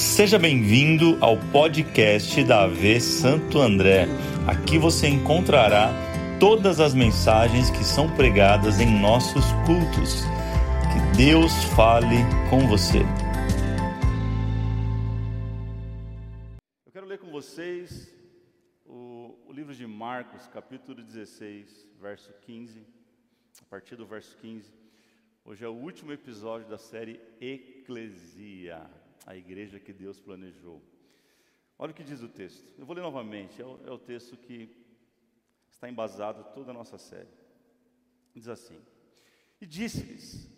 Seja bem-vindo ao podcast da AV Santo André. Aqui você encontrará todas as mensagens que são pregadas em nossos cultos. Que Deus fale com você. Eu quero ler com vocês o, o livro de Marcos, capítulo 16, verso 15, a partir do verso 15. Hoje é o último episódio da série Eclesia a igreja que Deus planejou. Olha o que diz o texto. Eu vou ler novamente, é o, é o texto que está embasado toda a nossa série. Diz assim: E disse-lhes: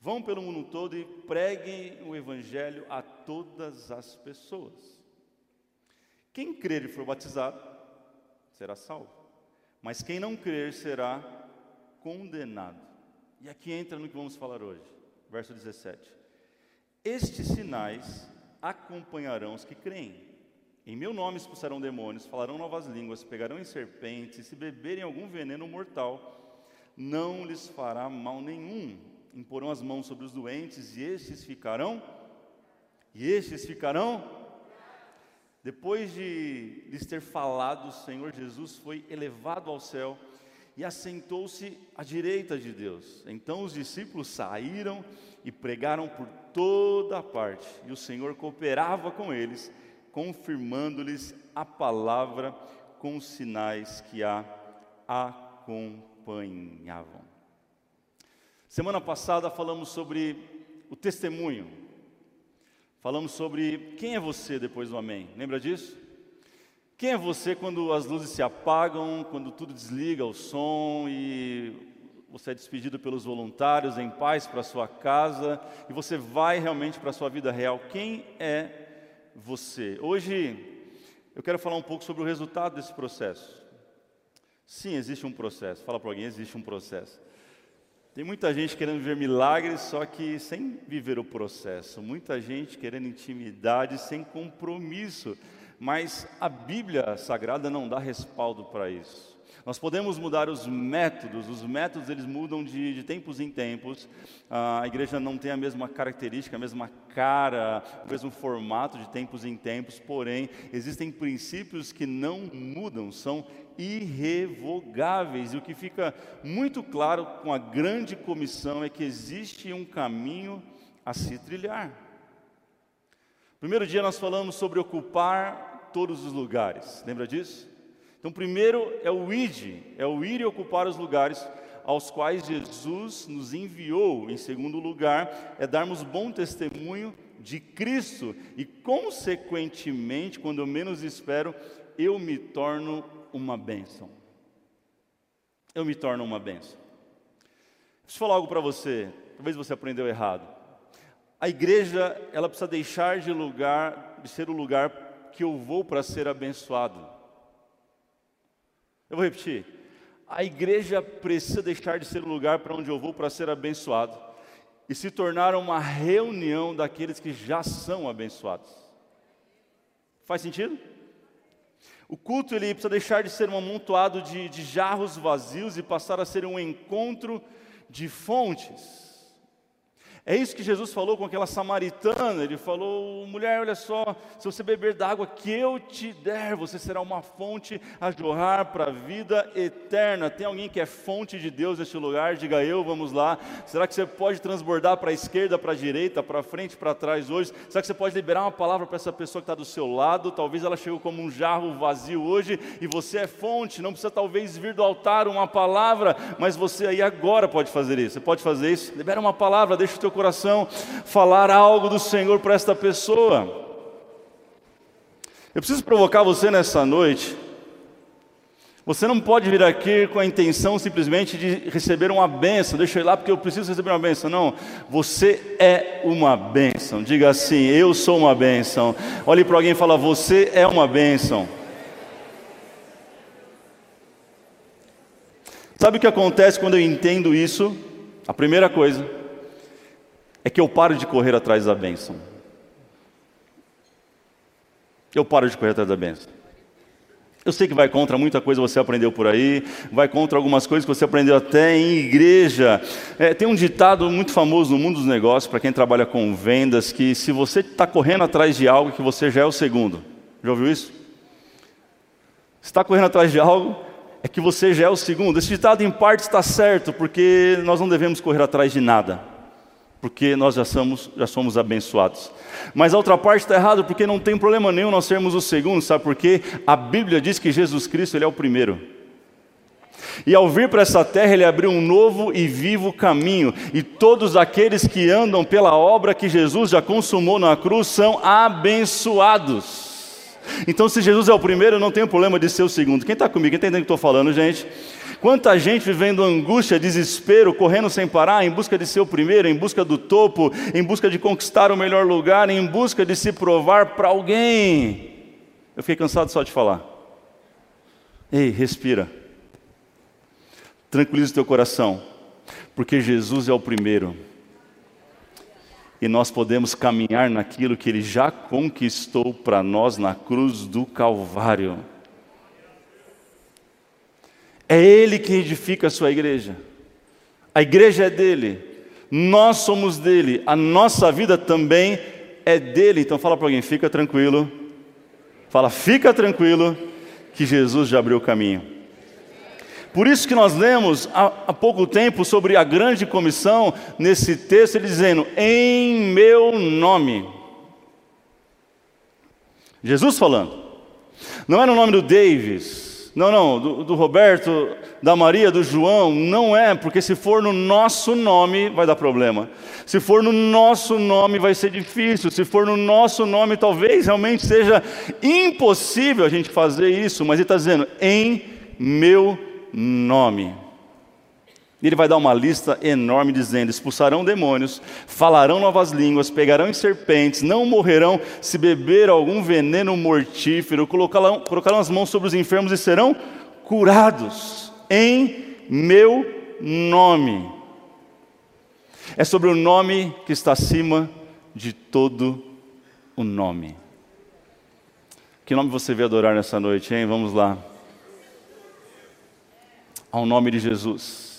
Vão pelo mundo todo e preguem o evangelho a todas as pessoas. Quem crer e for batizado será salvo, mas quem não crer será condenado. E aqui entra no que vamos falar hoje, verso 17. Estes sinais acompanharão os que creem. Em meu nome expulsarão demônios, falarão novas línguas, pegarão em serpentes, se beberem algum veneno mortal, não lhes fará mal nenhum. Imporão as mãos sobre os doentes e estes ficarão e estes ficarão depois de lhes ter falado, o Senhor Jesus foi elevado ao céu e assentou-se à direita de Deus. Então os discípulos saíram e pregaram por toda parte, e o Senhor cooperava com eles, confirmando-lhes a palavra com os sinais que a acompanhavam. Semana passada falamos sobre o testemunho, falamos sobre quem é você depois do amém, lembra disso? Quem é você quando as luzes se apagam, quando tudo desliga o som e você é despedido pelos voluntários em paz para sua casa e você vai realmente para a sua vida real. Quem é você? Hoje eu quero falar um pouco sobre o resultado desse processo. Sim, existe um processo. Fala para alguém, existe um processo. Tem muita gente querendo viver milagres, só que sem viver o processo. Muita gente querendo intimidade sem compromisso. Mas a Bíblia Sagrada não dá respaldo para isso. Nós podemos mudar os métodos, os métodos eles mudam de, de tempos em tempos. a igreja não tem a mesma característica, a mesma cara, o mesmo formato de tempos em tempos, porém, existem princípios que não mudam, são irrevogáveis. E o que fica muito claro com a grande comissão é que existe um caminho a se trilhar. Primeiro dia nós falamos sobre ocupar todos os lugares, lembra disso? Então, primeiro é o id, é o ir e ocupar os lugares aos quais Jesus nos enviou. Em segundo lugar, é darmos bom testemunho de Cristo e, consequentemente, quando eu menos espero, eu me torno uma bênção. Eu me torno uma bênção. Deixa eu falar algo para você, talvez você aprendeu errado. A igreja, ela precisa deixar de lugar, de ser o lugar que eu vou para ser abençoado. Eu vou repetir. A igreja precisa deixar de ser o lugar para onde eu vou para ser abençoado e se tornar uma reunião daqueles que já são abençoados. Faz sentido? O culto ele precisa deixar de ser um amontoado de, de jarros vazios e passar a ser um encontro de fontes. É isso que Jesus falou com aquela samaritana. Ele falou: mulher, olha só, se você beber da água que eu te der, você será uma fonte a jorrar para a vida eterna. Tem alguém que é fonte de Deus neste lugar? Diga eu, vamos lá. Será que você pode transbordar para a esquerda, para a direita, para frente, para trás hoje? Será que você pode liberar uma palavra para essa pessoa que está do seu lado? Talvez ela chegou como um jarro vazio hoje e você é fonte. Não precisa talvez vir do altar uma palavra, mas você aí agora pode fazer isso. Você pode fazer isso. Libera uma palavra, deixa o teu coração falar algo do Senhor para esta pessoa. Eu preciso provocar você nessa noite. Você não pode vir aqui com a intenção simplesmente de receber uma bênção. Deixa eu ir lá porque eu preciso receber uma bênção. Não, você é uma bênção. Diga assim: Eu sou uma bênção. Olhe para alguém e fala: Você é uma bênção. Sabe o que acontece quando eu entendo isso? A primeira coisa é que eu paro de correr atrás da bênção. Eu paro de correr atrás da bênção. Eu sei que vai contra muita coisa que você aprendeu por aí, vai contra algumas coisas que você aprendeu até em igreja. É, tem um ditado muito famoso no mundo dos negócios, para quem trabalha com vendas, que se você está correndo atrás de algo, que você já é o segundo. Já ouviu isso? Está correndo atrás de algo, é que você já é o segundo. Esse ditado em parte está certo, porque nós não devemos correr atrás de nada, porque nós já somos, já somos abençoados. Mas a outra parte está errada, porque não tem problema nenhum nós sermos o segundo, sabe por quê? A Bíblia diz que Jesus Cristo ele é o primeiro. E ao vir para essa terra, ele abriu um novo e vivo caminho, e todos aqueles que andam pela obra que Jesus já consumou na cruz são abençoados. Então, se Jesus é o primeiro, não tenho problema de ser o segundo. Quem está comigo? Quem está entendendo o que estou falando, gente? Quanta gente vivendo angústia, desespero, correndo sem parar, em busca de ser o primeiro, em busca do topo, em busca de conquistar o melhor lugar, em busca de se provar para alguém. Eu fiquei cansado só de falar. Ei, respira. Tranquiliza o teu coração, porque Jesus é o primeiro. E nós podemos caminhar naquilo que Ele já conquistou para nós na cruz do Calvário. É Ele que edifica a sua igreja. A igreja é dele. Nós somos dele. A nossa vida também é dele. Então fala para alguém, fica tranquilo. Fala, fica tranquilo que Jesus já abriu o caminho. Por isso que nós lemos há, há, pouco tempo sobre a grande comissão, nesse texto, ele dizendo: Em meu nome. Jesus falando. Não é no nome do Davis, não, não, do, do, Roberto, da Maria, do João, não é, porque se for no nosso nome vai dar problema. Se for no nosso nome vai ser difícil. Se for no nosso nome, talvez realmente seja impossível a gente fazer isso, mas ele está dizendo, em meu nome. Ele vai dar uma lista enorme dizendo: expulsarão demônios, falarão novas línguas, pegarão em serpentes, não morrerão se beber algum veneno mortífero, colocarão, colocarão as mãos sobre os enfermos e serão curados em meu nome. É sobre o nome que está acima de todo o nome. Que nome você vê adorar nessa noite, hein? Vamos lá. Ao nome de Jesus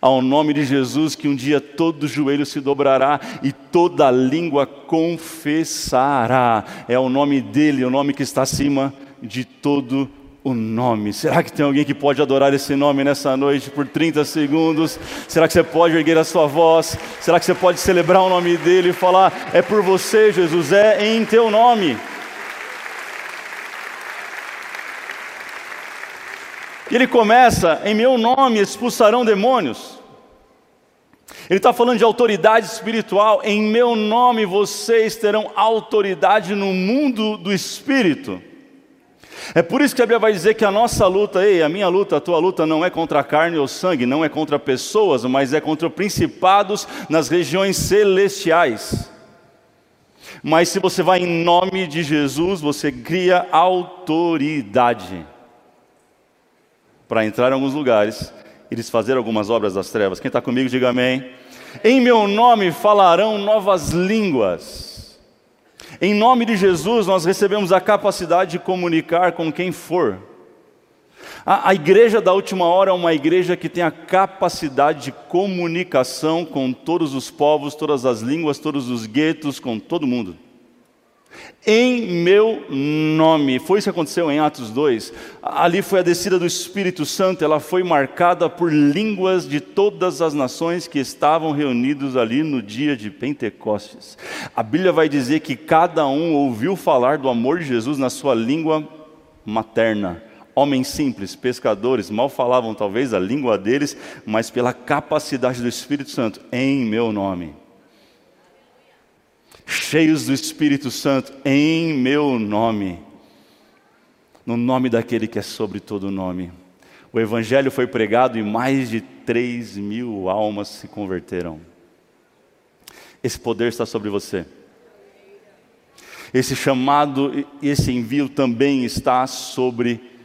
ao nome de Jesus, que um dia todo joelho se dobrará e toda língua confessará. É o nome dele, o nome que está acima de todo o nome. Será que tem alguém que pode adorar esse nome nessa noite por 30 segundos? Será que você pode erguer a sua voz? Será que você pode celebrar o nome dele e falar: É por você, Jesus, é em teu nome? E ele começa, em meu nome expulsarão demônios. Ele está falando de autoridade espiritual, em meu nome vocês terão autoridade no mundo do espírito. É por isso que a Bíblia vai dizer que a nossa luta, ei, a minha luta, a tua luta não é contra carne ou sangue, não é contra pessoas, mas é contra principados nas regiões celestiais. Mas se você vai em nome de Jesus, você cria autoridade para entrar em alguns lugares e desfazer algumas obras das trevas. Quem está comigo, diga amém. Em meu nome falarão novas línguas. Em nome de Jesus, nós recebemos a capacidade de comunicar com quem for. A, a, igreja da última hora é uma igreja que tem a capacidade de comunicação com todos os povos, todas as línguas, todos os guetos, com todo mundo em meu nome. Foi isso que aconteceu em Atos 2. Ali foi a descida do Espírito Santo, ela foi marcada por línguas de todas as nações que estavam reunidos ali no dia de Pentecostes. A Bíblia vai dizer que cada um ouviu falar do amor de Jesus na sua língua materna. Homens simples, pescadores, mal falavam talvez a língua deles, mas pela capacidade do Espírito Santo, em meu nome cheios do Espírito Santo, em meu nome, no nome daquele que é sobre todo nome. O Evangelho foi pregado e mais de 3 mil almas se converteram. Esse poder está sobre você. Esse chamado e esse envio também está sobre você.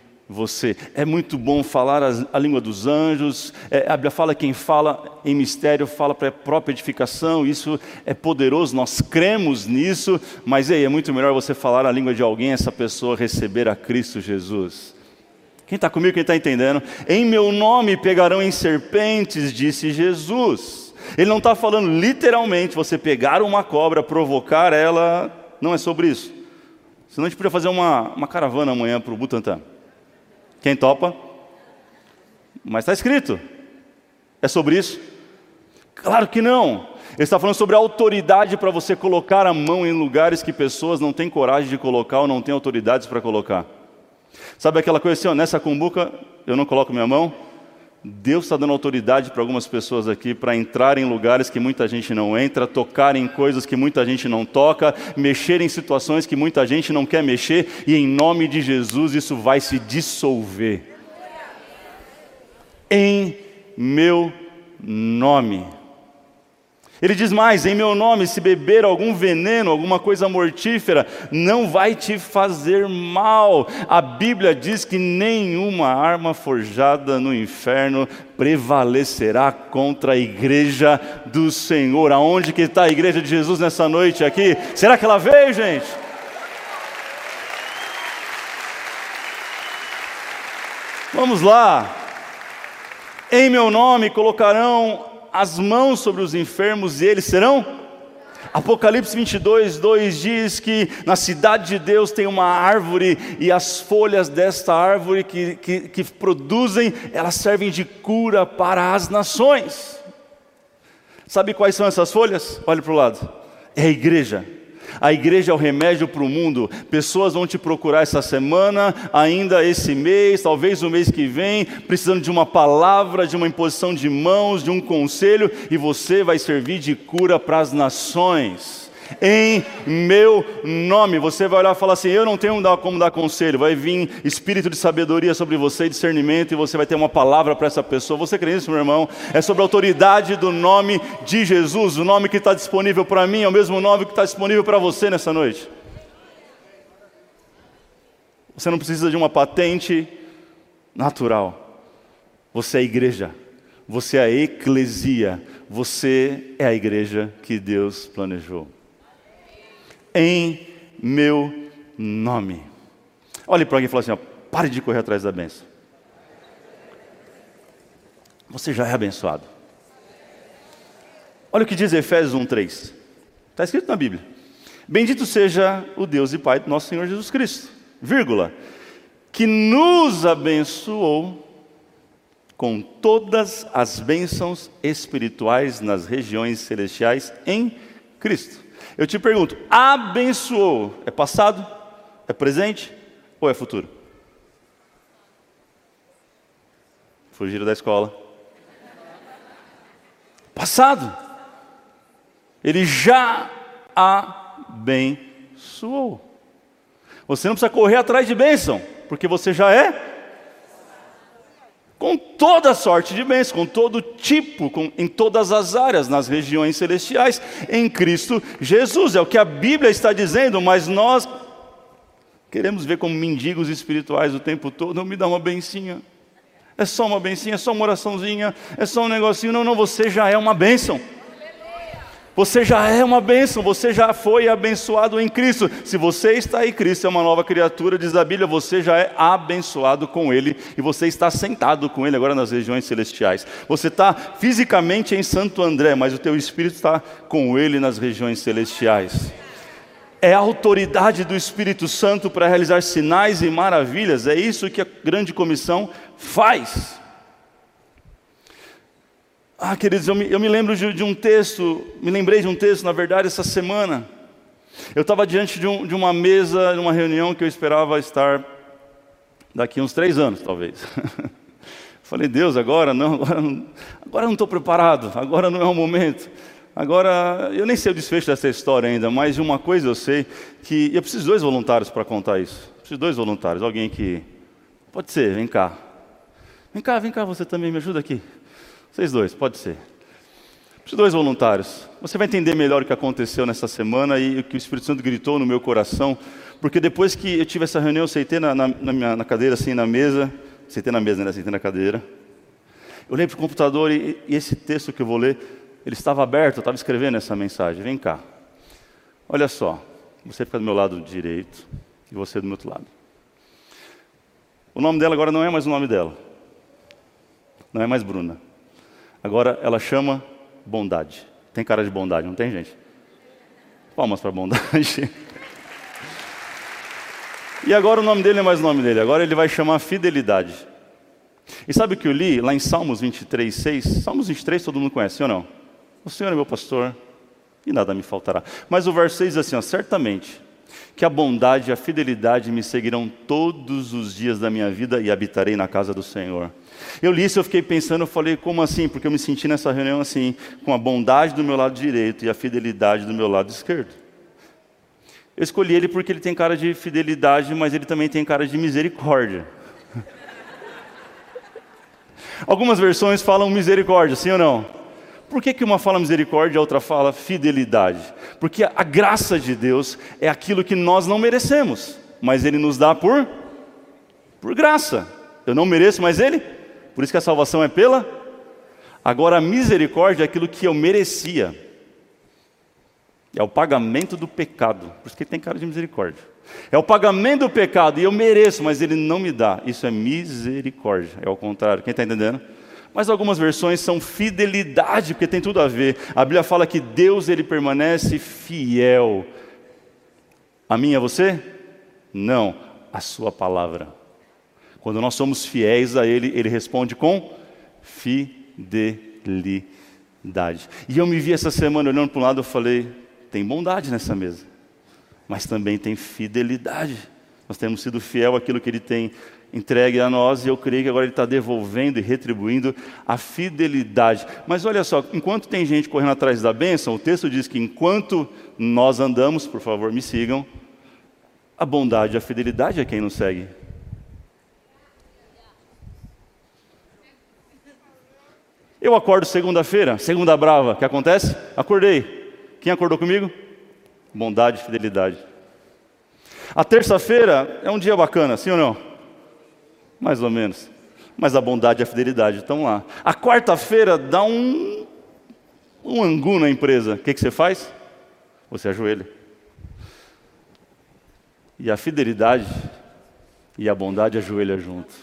É muito bom falar a, a língua dos anjos. É, a Bíblia fala quem fala em mistério fala para a própria edificação. Isso é poderoso, nós cremos nisso. Mas ei, é muito melhor você falar a língua de alguém, essa pessoa receber a Cristo Jesus. Quem está comigo, quem está entendendo? Em meu nome pegarão em serpentes, disse Jesus. Ele não está falando literalmente você pegar uma cobra, provocar ela. Não é sobre isso. Senão a gente podia fazer uma, uma caravana amanhã para o Butantã. Quem topa? Mas está escrito. É sobre isso? Claro que não. Ele está falando sobre autoridade para você colocar a mão em lugares que pessoas não têm coragem de colocar ou não têm autoridades para colocar. Sabe aquela coisa assim, ó, nessa cumbuca eu não coloco minha mão? Deus está dando autoridade para algumas pessoas aqui para entrar em lugares que muita gente não entra, tocar em coisas que muita gente não toca, mexer em situações que muita gente não quer mexer, e em nome de Jesus isso vai se dissolver. Em meu nome. Ele diz mais: em meu nome, se beber algum veneno, alguma coisa mortífera, não vai te fazer mal. A Bíblia diz que nenhuma arma forjada no inferno prevalecerá contra a igreja do Senhor. Aonde que está a igreja de Jesus nessa noite aqui? Será que ela veio, gente? Vamos lá. Em meu nome colocarão as mãos sobre os enfermos e eles serão? Apocalipse 22, 2 diz que na cidade de Deus tem uma árvore e as folhas desta árvore que, que, que produzem, elas servem de cura para as nações. Sabe quais são essas folhas? Olhe para o lado. É a igreja. A igreja é o remédio para o mundo. Pessoas vão te procurar essa semana, ainda esse mês, talvez o mês que vem, precisando de uma palavra, de uma imposição de mãos, de um conselho, e você vai servir de cura para as nações em meu nome. Você vai olhar e falar assim: Eu não tenho como dar conselho. Vai vir espírito de sabedoria sobre você, discernimento, e você vai ter uma palavra para essa pessoa. Você crê nisso, meu irmão? É sobre a autoridade do nome de Jesus. O nome que está disponível para mim é o mesmo nome que está disponível para você nessa noite. Você não precisa de uma patente natural. Você é igreja. Você é a eclesia. Você é a igreja que Deus planejou em meu nome. Olhe para alguém e fale assim: ó, pare de correr atrás da benção. Você já é abençoado. Olha o que diz Efésios 1,3. Está escrito na Bíblia. Bendito seja o Deus e Pai do nosso Senhor Jesus Cristo, vírgula, que nos abençoou com todas as bênçãos espirituais nas regiões celestiais em Cristo. Eu te pergunto: abençoou é passado? É presente? Ou é futuro? Fugiram da escola. Passado. Ele já abençoou. Você não precisa correr atrás de bênção, porque você já é com toda sorte de bens, com todo tipo, com, em todas as áreas, nas regiões celestiais, em Cristo Jesus. É o que a Bíblia está dizendo, mas nós queremos ver como mendigos espirituais o tempo todo. Não me dá uma bencinha. É só uma bencinha, é só uma oraçãozinha, é só um negocinho. Não, não, você já é uma bênção. Você já é uma bênção, você já foi abençoado em Cristo. Se você está em Cristo, é uma nova criatura, diz a Bíblia, você já é abençoado com Ele e você está sentado com Ele agora nas regiões celestiais. Você está fisicamente em Santo André, mas o teu espírito está com Ele nas regiões celestiais. É a autoridade do Espírito Santo para realizar sinais e maravilhas, é isso que a grande comissão faz. Ah, queridos, eu me, eu me lembro de, de, um texto, me lembrei de um texto, na verdade, essa semana. Eu estava diante de, um, de, uma mesa, de uma reunião que eu esperava estar daqui uns três anos, talvez. Falei, Deus, agora não, agora não, estou preparado, agora não é o momento. Agora, eu nem sei o desfecho dessa história ainda, mas uma coisa eu sei, que eu preciso de dois voluntários para contar isso. Preciso de dois voluntários, alguém que... Pode ser, vem cá. Vem cá, vem cá, você também me ajuda aqui. Vocês dois, pode ser. Os dois voluntários. Você vai entender melhor o que aconteceu nessa semana e o que o Espírito Santo gritou no meu coração. Porque depois que eu tive essa reunião, eu sentei na, na, na, minha, na cadeira, assim, na mesa. Sentei na mesa, né? Sentei na cadeira. Eu olhei para o computador e, e esse texto que eu vou ler, ele estava aberto, eu estava escrevendo essa mensagem. Vem cá. Olha só. Você fica do meu lado direito e você do meu outro lado. O nome dela agora não é mais o nome dela. Não é mais Bruna. Agora ela chama Bondade. Tem cara de bondade, não tem, gente? Palmas para bondade. E agora o nome dele é mais o nome dele, agora ele vai chamar Fidelidade. E sabe o que eu li lá em Salmos 23, 6? Salmos 23 todo mundo conhece, ou não? O Senhor é meu pastor e nada me faltará. Mas o verso 6 diz assim: ó, certamente que a bondade e a fidelidade me seguirão todos os dias da minha vida e habitarei na casa do Senhor. Eu li isso, eu fiquei pensando, eu falei, como assim? Porque eu me senti nessa reunião assim, com a bondade do meu lado direito e a fidelidade do meu lado esquerdo. Eu escolhi ele porque ele tem cara de fidelidade, mas ele também tem cara de misericórdia. Algumas versões falam misericórdia, sim ou não? Por que, que uma fala misericórdia e a outra fala fidelidade? Porque a graça de Deus é aquilo que nós não merecemos, mas Ele nos dá por, por graça. Eu não mereço, mas Ele, por isso que a salvação é pela. Agora a misericórdia é aquilo que eu merecia. É o pagamento do pecado. Por isso que ele tem cara de misericórdia. É o pagamento do pecado, e eu mereço, mas ele não me dá. Isso é misericórdia. É o contrário. Quem está entendendo? Mas algumas versões são fidelidade, porque tem tudo a ver. A Bíblia fala que Deus ele permanece fiel. A mim, a você? Não, a sua palavra. Quando nós somos fiéis a Ele, Ele responde com fidelidade. E eu me vi essa semana olhando para um lado, eu falei, tem bondade nessa mesa, mas também tem fidelidade. Nós temos sido fiel àquilo que Ele tem entregue a nós e eu creio que agora Ele está devolvendo e retribuindo a fidelidade. Mas olha só, enquanto tem gente correndo atrás da bênção, o texto diz que enquanto nós andamos, por favor, me sigam, a bondade e a fidelidade é quem nos segue. Eu acordo segunda-feira, segunda brava, o que acontece? Acordei. Quem acordou comigo? Bondade e fidelidade. A terça-feira é um dia bacana, sim ou não? Mais ou menos. Mas a bondade e a fidelidade estão lá. A quarta-feira dá um, um angu na empresa. O que, que você faz? Você ajoelha. E a fidelidade e a bondade ajoelha junto.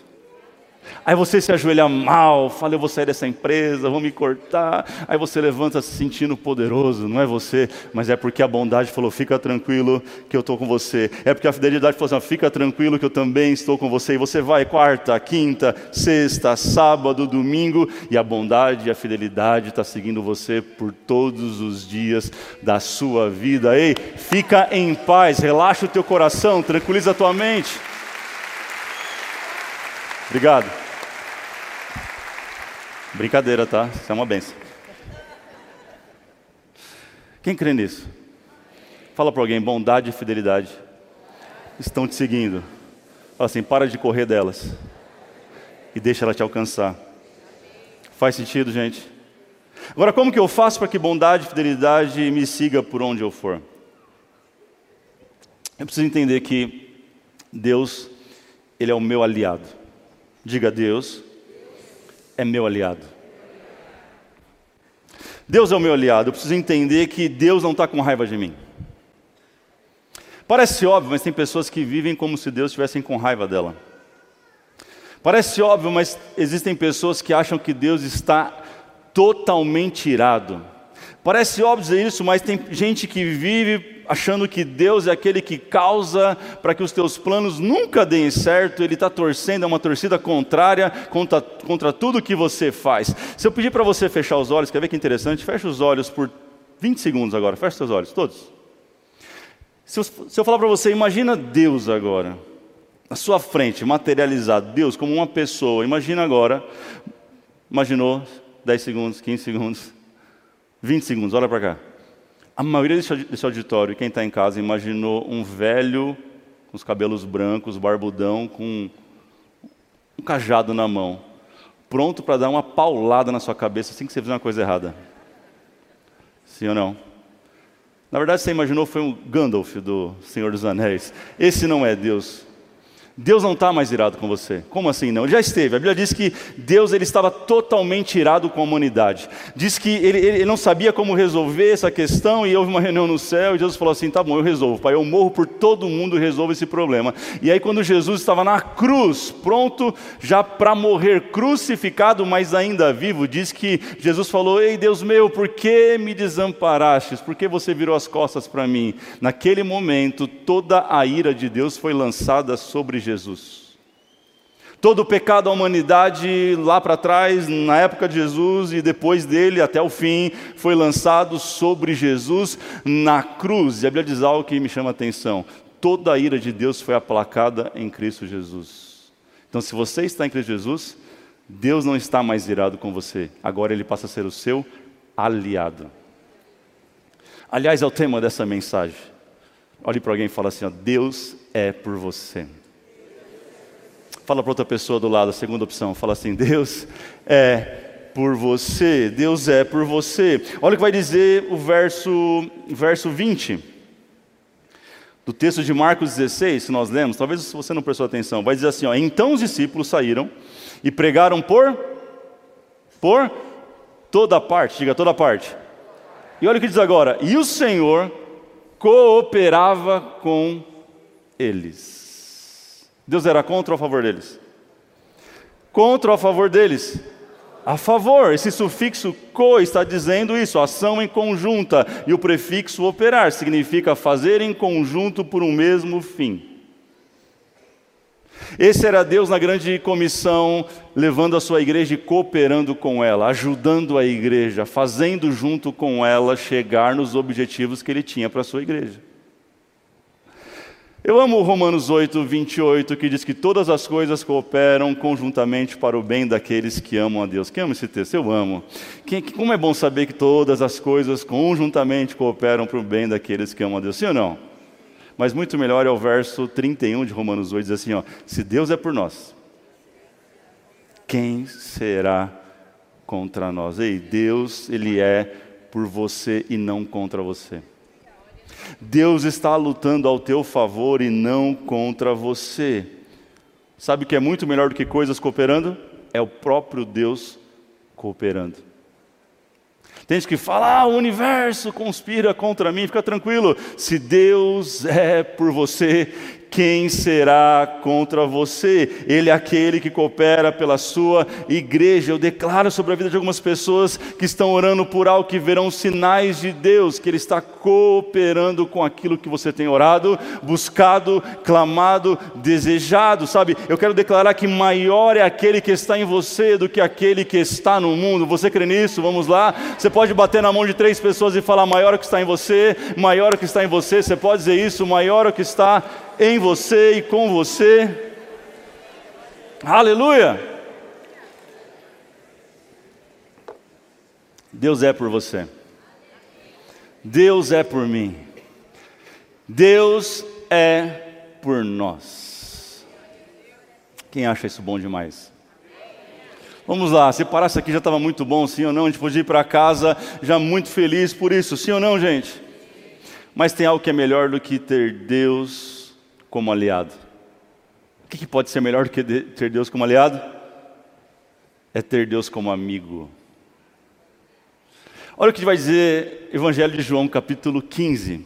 Aí você se ajoelha mal, fala, eu vou sair dessa empresa, vou me cortar. Aí você levanta se sentindo poderoso, não é você, mas é porque a bondade falou, fica tranquilo que eu estou com você. É porque a fidelidade falou assim, fica tranquilo que eu também estou com você. E você vai quarta, quinta, sexta, sábado, domingo, e a bondade e a fidelidade está seguindo você por todos os dias da sua vida. Ei, fica em paz, relaxa o teu coração, tranquiliza a tua mente. Obrigado. Brincadeira, tá? Isso é uma benção. Quem crê nisso? Fala para alguém, bondade e fidelidade estão te seguindo. Fala assim, para de correr delas e deixa ela te alcançar. Faz sentido, gente? Agora, como que eu faço para que bondade e fidelidade me siga por onde eu for? Eu preciso entender que Deus, Ele é o meu aliado. Diga Deus é meu aliado. Deus é o meu aliado. Eu preciso entender que Deus não está com raiva de mim. Parece óbvio, mas tem pessoas que vivem como se Deus estivesse com raiva dela. Parece óbvio, mas existem pessoas que acham que Deus está totalmente irado. Parece óbvio isso, mas tem gente que vive achando que Deus é aquele que causa para que os teus planos nunca deem certo, Ele está torcendo, é uma torcida contrária contra, contra tudo que você faz. Se eu pedir para você fechar os olhos, quer ver que interessante? Fecha os olhos por 20 segundos agora, fecha seus olhos, todos. Se eu, se eu falar para você, imagina Deus agora, na sua frente, materializado, Deus como uma pessoa, imagina agora, imaginou 10 segundos, 15 segundos, 20 segundos, olha para cá. A maioria desse auditório, quem está em casa, imaginou um velho com os cabelos brancos, barbudão, com um cajado na mão, pronto para dar uma paulada na sua cabeça assim que você fizer uma coisa errada. Sim ou não? Na verdade, você imaginou foi um Gandalf do Senhor dos Anéis. Esse não é Deus. Deus não está mais irado com você. Como assim não? Ele já esteve. A Bíblia diz que Deus ele estava totalmente irado com a humanidade. Diz que ele, ele não sabia como resolver essa questão e houve uma reunião no céu e Jesus falou assim: tá bom, eu resolvo, pai, eu morro por todo mundo e resolvo esse problema. E aí, quando Jesus estava na cruz, pronto já para morrer, crucificado, mas ainda vivo, diz que Jesus falou: Ei, Deus meu, por que me desamparastes? Por que você virou as costas para mim? Naquele momento, toda a ira de Deus foi lançada sobre Jesus. Todo o pecado da humanidade lá para trás, na época de Jesus e depois dele até o fim, foi lançado sobre Jesus na cruz. E a Bíblia diz algo que me chama a atenção: toda a ira de Deus foi aplacada em Cristo Jesus. Então, se você está em Cristo Jesus, Deus não está mais irado com você, agora ele passa a ser o seu aliado. Aliás, é o tema dessa mensagem. Olhe para alguém e fala assim: ó, Deus é por você. Fala para outra pessoa do lado, a segunda opção. Fala assim: Deus é por você. Deus é por você. Olha o que vai dizer o verso, verso 20. Do texto de Marcos 16, se nós lemos, talvez você não prestou atenção, vai dizer assim: ó, Então os discípulos saíram e pregaram por, por toda parte, diga toda parte. E olha o que diz agora: E o Senhor cooperava com eles. Deus era contra ou a favor deles? Contra ou a favor deles? A favor. Esse sufixo co está dizendo isso, ação em conjunta. E o prefixo operar significa fazer em conjunto por um mesmo fim. Esse era Deus na grande comissão, levando a sua igreja e cooperando com ela, ajudando a igreja, fazendo junto com ela chegar nos objetivos que ele tinha para a sua igreja. Eu amo Romanos 8, 28, que diz que todas as coisas cooperam conjuntamente para o bem daqueles que amam a Deus. Quem ama esse texto? Eu amo. Quem, como é bom saber que todas as coisas conjuntamente cooperam para o bem daqueles que amam a Deus, sim ou não? Mas muito melhor é o verso 31 de Romanos 8, diz assim: ó, se Deus é por nós, quem será contra nós? Ei, Deus, Ele é por você e não contra você. Deus está lutando ao teu favor e não contra você. Sabe o que é muito melhor do que coisas cooperando? É o próprio Deus cooperando. Tem gente que fala, ah, o universo conspira contra mim, fica tranquilo. Se Deus é por você, quem será contra você? Ele é aquele que coopera pela sua igreja. Eu declaro sobre a vida de algumas pessoas que estão orando por algo que verão sinais de Deus, que Ele está cooperando com aquilo que você tem orado, buscado, clamado, desejado, sabe? Eu quero declarar que maior é aquele que está em você do que aquele que está no mundo. Você crê nisso? Vamos lá? Você pode bater na mão de três pessoas e falar: maior é o que está em você, maior é o que está em você. Você pode dizer isso, maior é o que está em você e com você. Aleluia! Deus é por você. Deus é por mim. Deus é por nós. Quem acha isso bom demais? Vamos lá, se parasse aqui já estava muito bom, sim ou não? A gente podia ir para casa já muito feliz por isso, sim ou não, gente? Mas tem algo que é melhor do que ter Deus como aliado. O que, que pode ser melhor do que ter Deus como aliado? É ter Deus como amigo. Olha o que vai dizer Evangelho de João, capítulo 15,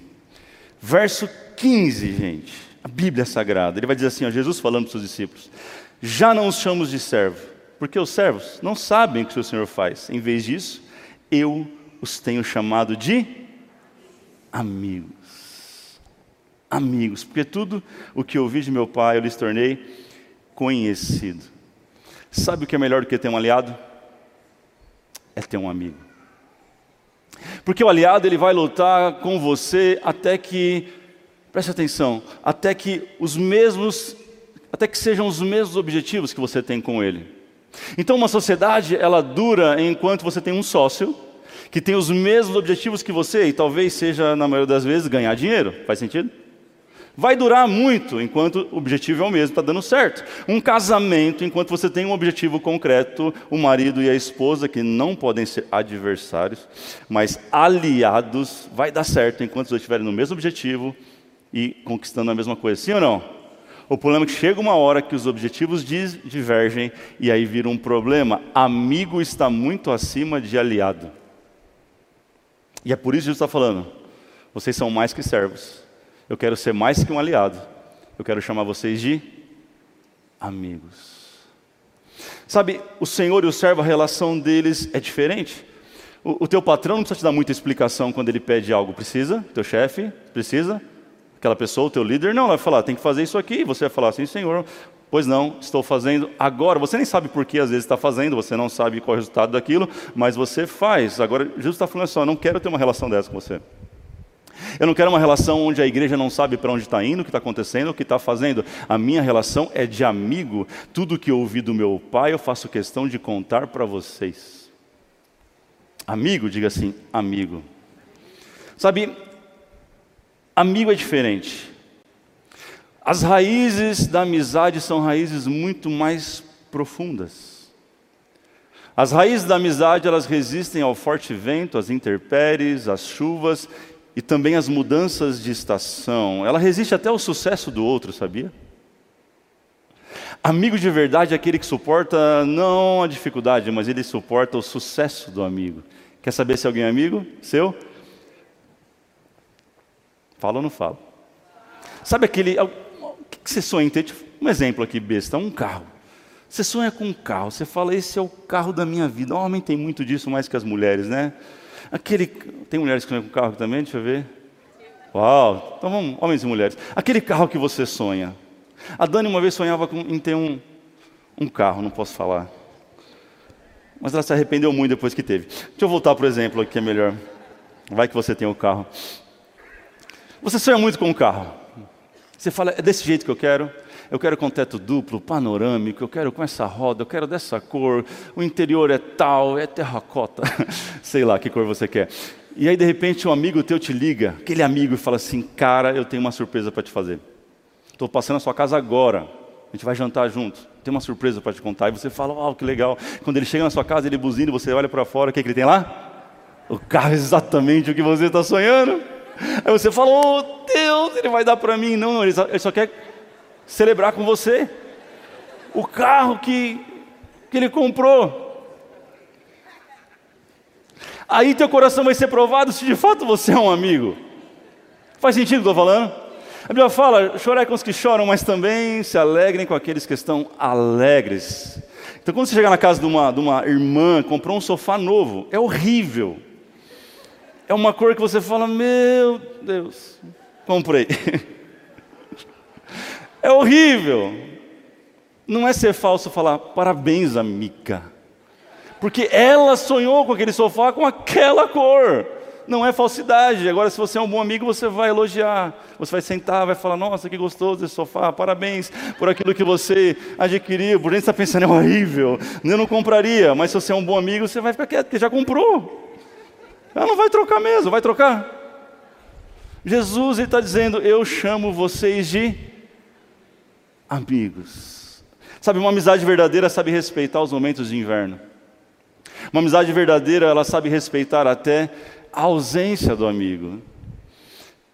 verso 15, gente. A Bíblia é Sagrada. Ele vai dizer assim: ó, Jesus falando para os seus discípulos: Já não os chamamos de servo, porque os servos não sabem o que o seu Senhor faz. Em vez disso, eu os tenho chamado de amigos amigos, porque tudo o que ouvi de meu pai eu lhes tornei conhecido. Sabe o que é melhor do que ter um aliado? É ter um amigo. Porque o aliado ele vai lutar com você até que, preste atenção, até que os mesmos, até que sejam os mesmos objetivos que você tem com ele. Então uma sociedade ela dura enquanto você tem um sócio que tem os mesmos objetivos que você e talvez seja na maioria das vezes ganhar dinheiro. Faz sentido? Vai durar muito enquanto o objetivo é o mesmo, está dando certo. Um casamento, enquanto você tem um objetivo concreto, o marido e a esposa, que não podem ser adversários, mas aliados, vai dar certo enquanto os dois estiverem no mesmo objetivo e conquistando a mesma coisa. Sim ou não? O problema é que chega uma hora que os objetivos divergem e aí vira um problema. Amigo está muito acima de aliado. E é por isso que Jesus está falando: vocês são mais que servos. Eu quero ser mais que um aliado. Eu quero chamar vocês de amigos. Sabe, o Senhor e o servo, a relação deles é diferente. O, o teu patrão não precisa te dar muita explicação quando ele pede algo. Precisa? Teu chefe? Precisa? Aquela pessoa, o teu líder? Não, ela vai falar, tem que fazer isso aqui. Você vai falar assim, Senhor, pois não, estou fazendo agora. Você nem sabe por que às vezes está fazendo, você não sabe qual é o resultado daquilo, mas você faz. Agora, Jesus está falando assim, eu não quero ter uma relação dessa com você. Eu não quero uma relação onde a igreja não sabe para onde está indo, o que está acontecendo, o que está fazendo. A minha relação é de amigo. Tudo que eu ouvi do meu pai, eu faço questão de contar para vocês. Amigo, diga assim, amigo. Sabe, amigo é diferente. As raízes da amizade são raízes muito mais profundas. As raízes da amizade, elas resistem ao forte vento, às intempéries, às chuvas e também às mudanças de estação. Ela resiste até ao sucesso do outro, sabia? Amigo de verdade é aquele que suporta não a dificuldade, mas ele suporta o sucesso do amigo. Quer saber se alguém é amigo seu? Fala ou não fala? Sabe aquele. O que você sonha em ter? Um exemplo aqui, besta: um carro. Você sonha com um carro, você fala, esse é o carro da minha vida. O homem tem muito disso mais que as mulheres, né? Aquele. Tem mulheres que sonham com carro também? Deixa eu ver. Uau! Então vamos, homens e mulheres. Aquele carro que você sonha. A Dani uma vez sonhava em ter um, um carro, não posso falar. Mas ela se arrependeu muito depois que teve. Deixa eu voltar para o exemplo aqui, é melhor. Vai que você tem o um carro. Você sonha muito com um carro. Você fala, é desse jeito que eu quero. Eu quero com teto duplo, panorâmico, eu quero com essa roda, eu quero dessa cor, o interior é tal, é terracota, sei lá que cor você quer. E aí, de repente, um amigo teu te liga, aquele amigo, e fala assim: Cara, eu tenho uma surpresa para te fazer. Estou passando na sua casa agora, a gente vai jantar junto tem uma surpresa para te contar. E você fala, uau, que legal. Quando ele chega na sua casa, ele buzina, você olha para fora, o que, é que ele tem lá? O carro é exatamente o que você está sonhando. Aí você fala, oh Deus, ele vai dar para mim. Não, não, ele só quer celebrar com você. O carro que, que ele comprou. Aí teu coração vai ser provado se de fato você é um amigo. Faz sentido o que eu estou falando? A Bíblia fala: chorai com os que choram, mas também se alegrem com aqueles que estão alegres. Então, quando você chegar na casa de uma, de uma irmã, comprou um sofá novo, é horrível. É uma cor que você fala: Meu Deus, comprei. é horrível. Não é ser falso falar parabéns, amiga. Porque ela sonhou com aquele sofá com aquela cor não é falsidade. Agora, se você é um bom amigo, você vai elogiar, você vai sentar, vai falar: Nossa, que gostoso esse sofá, parabéns por aquilo que você adquiriu. Por gente está pensando, é horrível, eu não compraria. Mas se você é um bom amigo, você vai ficar quieto, porque já comprou. Ela não vai trocar mesmo, vai trocar. Jesus está dizendo: Eu chamo vocês de amigos. Sabe, uma amizade verdadeira sabe respeitar os momentos de inverno. Uma amizade verdadeira, ela sabe respeitar até a ausência do amigo.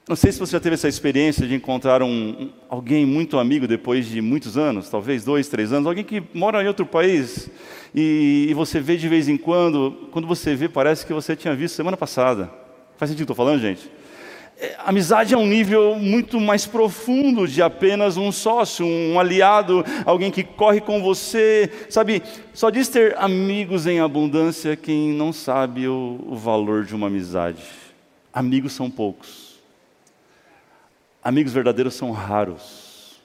Não sei se você já teve essa experiência de encontrar um, alguém muito amigo depois de muitos anos, talvez dois, três anos, alguém que mora em outro país e, e você vê de vez em quando, quando você vê, parece que você tinha visto semana passada. Faz sentido o que estou falando, gente? É, amizade é um nível muito mais profundo de apenas um sócio, um aliado, alguém que corre com você. Sabe, só diz ter amigos em abundância quem não sabe o, o valor de uma amizade. Amigos são poucos. Amigos verdadeiros são raros.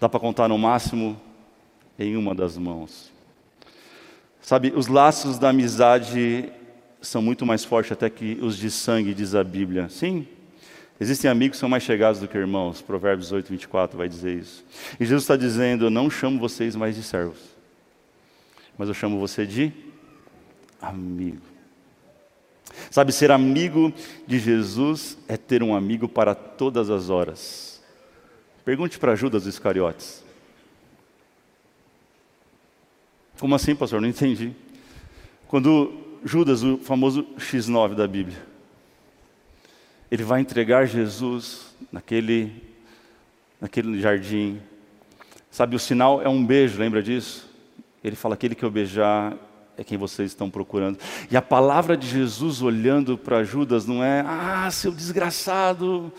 Dá para contar no máximo em uma das mãos. Sabe, os laços da amizade são muito mais fortes até que os de sangue, diz a Bíblia. Sim, existem amigos que são mais chegados do que irmãos. Provérbios 8, 24 vai dizer isso. E Jesus está dizendo: Eu não chamo vocês mais de servos, mas eu chamo você de amigo. Sabe, ser amigo de Jesus é ter um amigo para todas as horas. Pergunte para Judas Iscariotes. Como assim, pastor? Não entendi. Quando Judas, o famoso X9 da Bíblia. Ele vai entregar Jesus naquele naquele jardim. Sabe, o sinal é um beijo, lembra disso? Ele fala: aquele que eu beijar é quem vocês estão procurando. E a palavra de Jesus olhando para Judas não é: ah, seu desgraçado,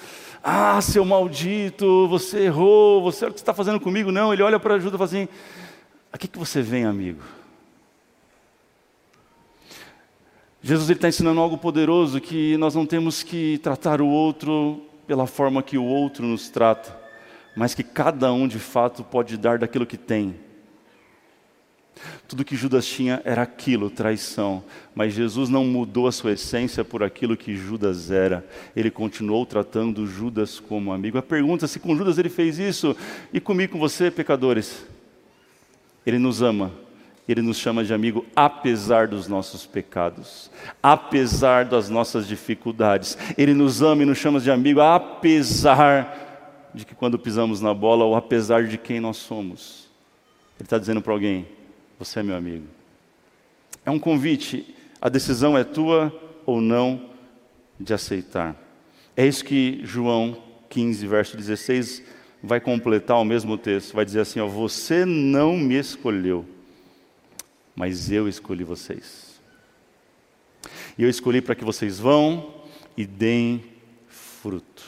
ah, seu maldito, você errou, você olha o que você está fazendo comigo. Não, ele olha para Judas e fala assim: aqui que você vem, amigo? Jesus está ensinando algo poderoso que nós não temos que tratar o outro pela forma que o outro nos trata, mas que cada um de fato pode dar daquilo que tem. Tudo que Judas tinha era aquilo, traição. Mas Jesus não mudou a sua essência por aquilo que Judas era. Ele continuou tratando Judas como amigo. A pergunta se com Judas ele fez isso e comigo, com você, pecadores. Ele nos ama. Ele nos chama de amigo apesar dos nossos pecados, apesar das nossas dificuldades. Ele nos ama e nos chama de amigo apesar de que quando pisamos na bola ou apesar de quem nós somos. Ele está dizendo para alguém: Você é meu amigo. É um convite, a decisão é tua ou não de aceitar. É isso que João 15, verso 16, vai completar o mesmo texto. Vai dizer assim: ó, Você não me escolheu mas eu escolhi vocês. E eu escolhi para que vocês vão e deem fruto.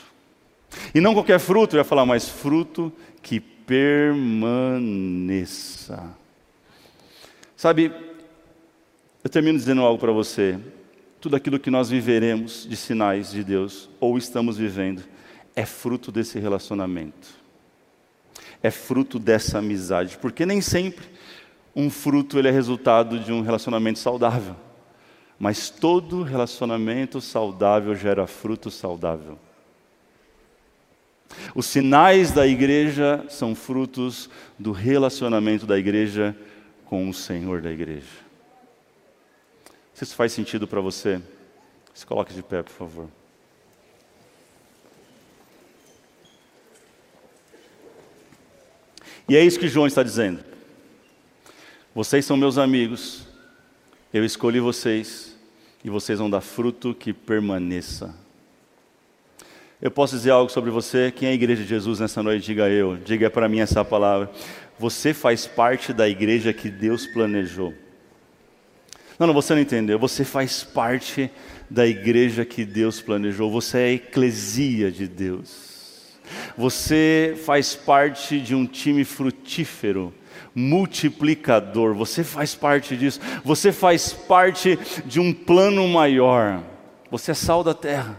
E não qualquer fruto, eu ia falar, mas fruto que permaneça. Sabe, eu termino dizendo algo para você. Tudo aquilo que nós viveremos de sinais de Deus, ou estamos vivendo, é fruto desse relacionamento. É fruto dessa amizade. Porque nem sempre um fruto ele é resultado de um relacionamento saudável. Mas todo relacionamento saudável gera fruto saudável. Os sinais da igreja são frutos do relacionamento da igreja com o Senhor da igreja. Se isso faz sentido para você, se coloque de pé, por favor. E é isso que João está dizendo. Vocês são meus amigos, eu escolhi vocês e vocês vão dar fruto que permaneça. Eu posso dizer algo sobre você? Quem é a igreja de Jesus nessa noite? Diga eu, diga para mim essa palavra. Você faz parte da igreja que Deus planejou. Não, não, você não entendeu. Você faz parte da igreja que Deus planejou. Você é a eclesia de Deus. Você faz parte de um time frutífero multiplicador. Você faz parte disso. Você faz parte de um plano maior. Você é sal da terra.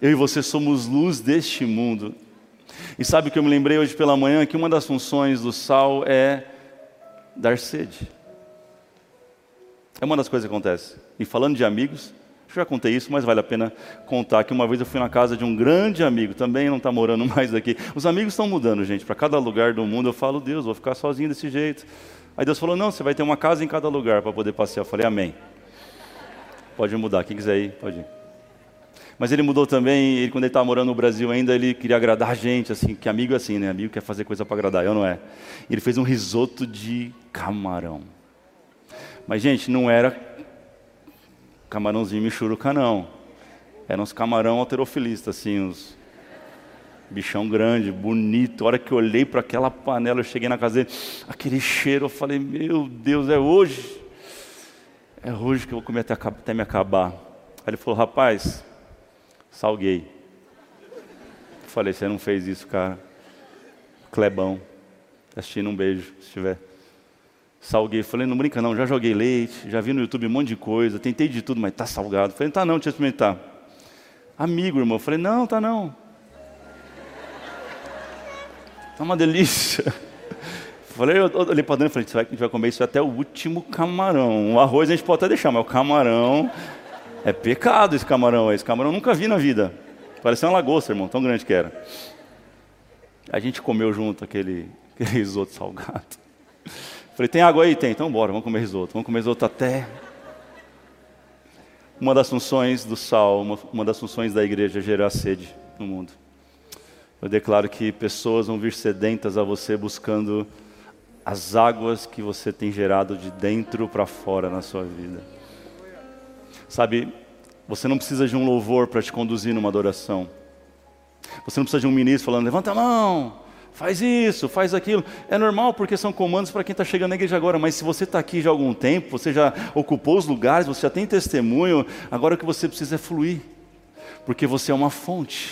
Eu e você somos luz deste mundo. E sabe o que eu me lembrei hoje pela manhã? Que uma das funções do sal é dar sede. É uma das coisas que acontece. E falando de amigos, já contei isso, mas vale a pena contar que uma vez eu fui na casa de um grande amigo, também não está morando mais aqui. Os amigos estão mudando, gente. Para cada lugar do mundo eu falo, Deus, vou ficar sozinho desse jeito. Aí Deus falou, não, você vai ter uma casa em cada lugar para poder passear. Eu falei, amém. Pode mudar, quem quiser ir, pode ir. Mas ele mudou também, ele, quando ele estava morando no Brasil ainda, ele queria agradar a gente, assim, que amigo é assim, né? Amigo quer fazer coisa para agradar, eu não é. Ele fez um risoto de camarão. Mas, gente, não era camarãozinho michuruca não. Eram uns camarão alterofilista, assim, uns bichão grande, bonito. A hora que eu olhei para aquela panela, eu cheguei na casa dele, aquele cheiro, eu falei, meu Deus, é hoje. É hoje que eu vou comer até, até me acabar. Aí ele falou, rapaz, salguei. Eu falei, você não fez isso, cara. Clebão. Assistindo um beijo, se tiver salguei. Falei, não brinca não, já joguei leite, já vi no YouTube um monte de coisa, tentei de tudo, mas está salgado. Falei, tá não, deixa eu experimentar. Amigo, irmão. Falei, não, tá não. Tá uma delícia. Falei, eu olhei para dentro e falei, a gente vai comer isso até o último camarão. O arroz a gente pode até deixar, mas o camarão... É pecado esse camarão. Esse camarão eu nunca vi na vida. Parecia uma lagosta, irmão, tão grande que era. A gente comeu junto aquele, aquele risoto salgado. Falei, tem água aí? Tem, então bora, vamos comer risoto. Vamos comer risoto até. Uma das funções do sal, uma, uma das funções da igreja é gerar sede no mundo. Eu declaro que pessoas vão vir sedentas a você buscando as águas que você tem gerado de dentro para fora na sua vida. Sabe, você não precisa de um louvor para te conduzir numa adoração. Você não precisa de um ministro falando, levanta a mão, faz isso, faz aquilo. É normal porque são comandos para quem está chegando na igreja agora, mas se você está aqui já há algum tempo, você já ocupou os lugares, você já tem testemunho, agora o que você precisa é fluir, porque você é uma fonte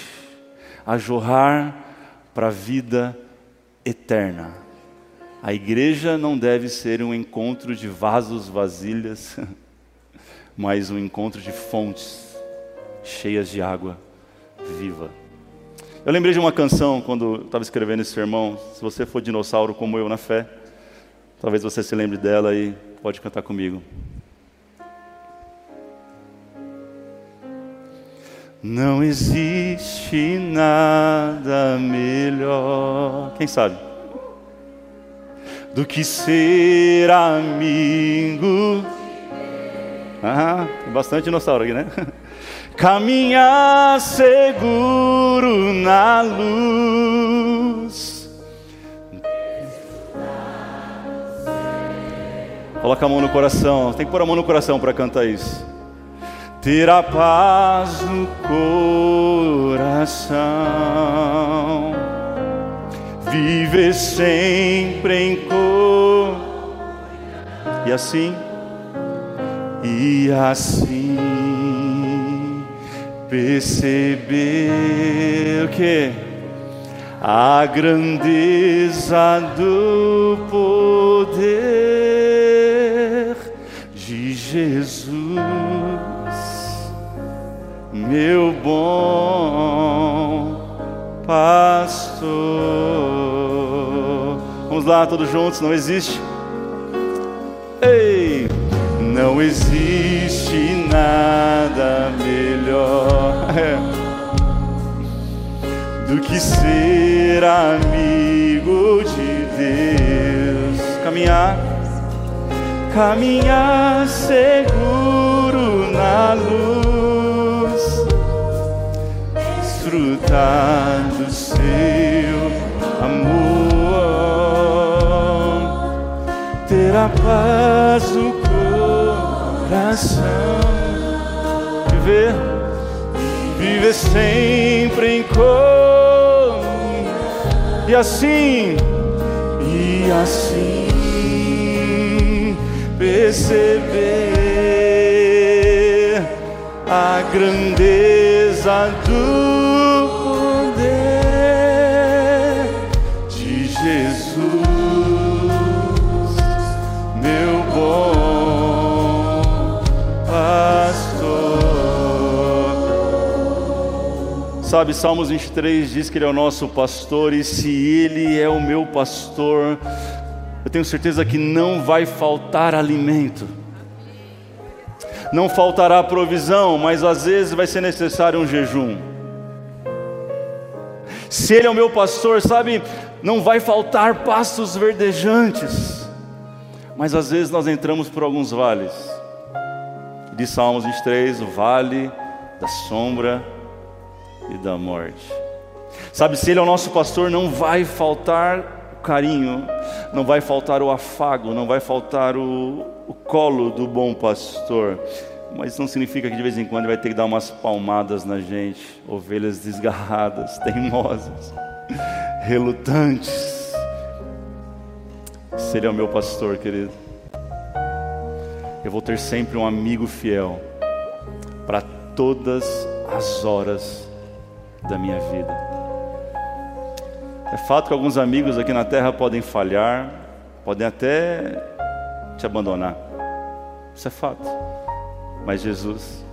a jorrar para a vida eterna. A igreja não deve ser um encontro de vasos, vasilhas, mas um encontro de fontes cheias de água viva. Eu lembrei de uma canção quando estava escrevendo esse sermão. Se você for dinossauro como eu na fé, talvez você se lembre dela e pode cantar comigo. Não existe nada melhor. Quem sabe? Do que ser amigo. Ah, tem bastante dinossauro aqui, né? caminhar seguro na luz. Coloca a mão no coração, tem que pôr a mão no coração para cantar isso. Ter a paz no coração, viver sempre em cor, e assim, e assim perceber o que a grandeza do poder de Jesus, meu bom pastor. Vamos lá, todos juntos, não existe. Ei, não existe nada melhor do que ser amigo de Deus. Caminhar, caminhar seguro na luz, desfrutar do seu amor, ter a paz do coração viver, viver sempre em comunhão. E assim, e assim perceber a grandeza do Sabe, Salmos 23 diz que Ele é o nosso pastor, e se Ele é o meu pastor, eu tenho certeza que não vai faltar alimento, não faltará provisão, mas às vezes vai ser necessário um jejum. Se Ele é o meu pastor, sabe, não vai faltar pastos verdejantes, mas às vezes nós entramos por alguns vales. De Salmos 23, o vale da sombra e da morte. Sabe, se Ele é o nosso pastor, não vai faltar o carinho, não vai faltar o afago, não vai faltar o, o colo do bom pastor. Mas não significa que de vez em quando ele vai ter que dar umas palmadas na gente, ovelhas desgarradas, teimosas, relutantes. Se Ele é o meu pastor, querido, eu vou ter sempre um amigo fiel para todas as horas da minha vida. É fato que alguns amigos aqui na terra podem falhar, podem até te abandonar. Isso é fato. Mas Jesus,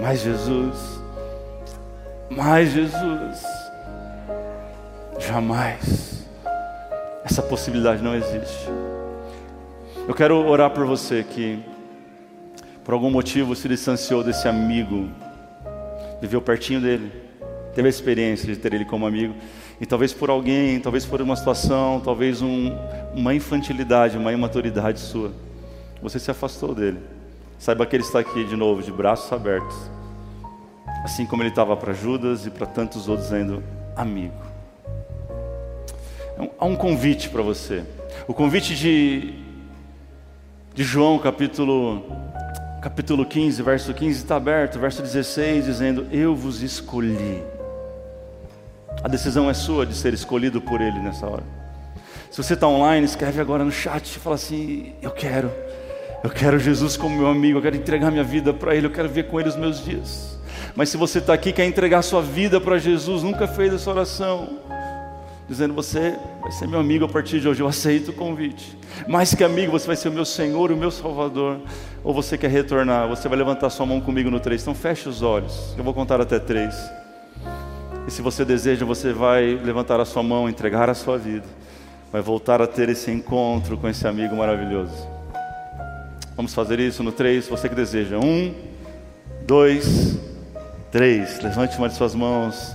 mais Jesus, mais Jesus, jamais. Essa possibilidade não existe. Eu quero orar por você que, por algum motivo, se distanciou desse amigo viveu pertinho dele, teve a experiência de ter ele como amigo, e talvez por alguém, talvez por uma situação, talvez um, uma infantilidade, uma imaturidade sua, você se afastou dele. Saiba que ele está aqui de novo, de braços abertos, assim como ele estava para Judas e para tantos outros, dizendo: amigo. É há um convite para você. O convite de, de João, capítulo capítulo 15, verso 15 está aberto, verso 16, dizendo: Eu vos escolhi. A decisão é sua de ser escolhido por Ele nessa hora. Se você está online, escreve agora no chat e fala assim: Eu quero, eu quero Jesus como meu amigo, eu quero entregar minha vida para Ele, eu quero ver com Ele os meus dias. Mas se você está aqui quer entregar sua vida para Jesus, nunca fez essa oração, dizendo: Você vai ser meu amigo a partir de hoje, eu aceito o convite. Mais que amigo, você vai ser o meu Senhor, o meu Salvador. Ou você quer retornar, você vai levantar sua mão comigo no três. Então feche os olhos, eu vou contar até três. E se você deseja, você vai levantar a sua mão, entregar a sua vida, vai voltar a ter esse encontro com esse amigo maravilhoso. Vamos fazer isso no três. Você que deseja. Um, dois, três. Levante uma de suas mãos.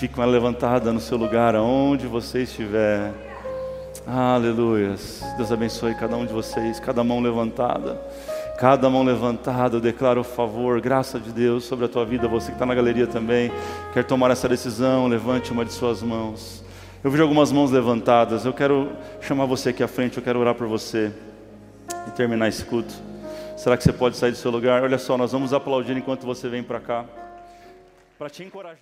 Fique uma levantada no seu lugar, aonde você estiver. Aleluias. Deus abençoe cada um de vocês, cada mão levantada. Cada mão levantada, eu declaro o favor, graça de Deus sobre a tua vida. Você que está na galeria também, quer tomar essa decisão, levante uma de suas mãos. Eu vejo algumas mãos levantadas. Eu quero chamar você aqui à frente, eu quero orar por você e terminar esse culto. Será que você pode sair do seu lugar? Olha só, nós vamos aplaudir enquanto você vem para cá, para te encorajar.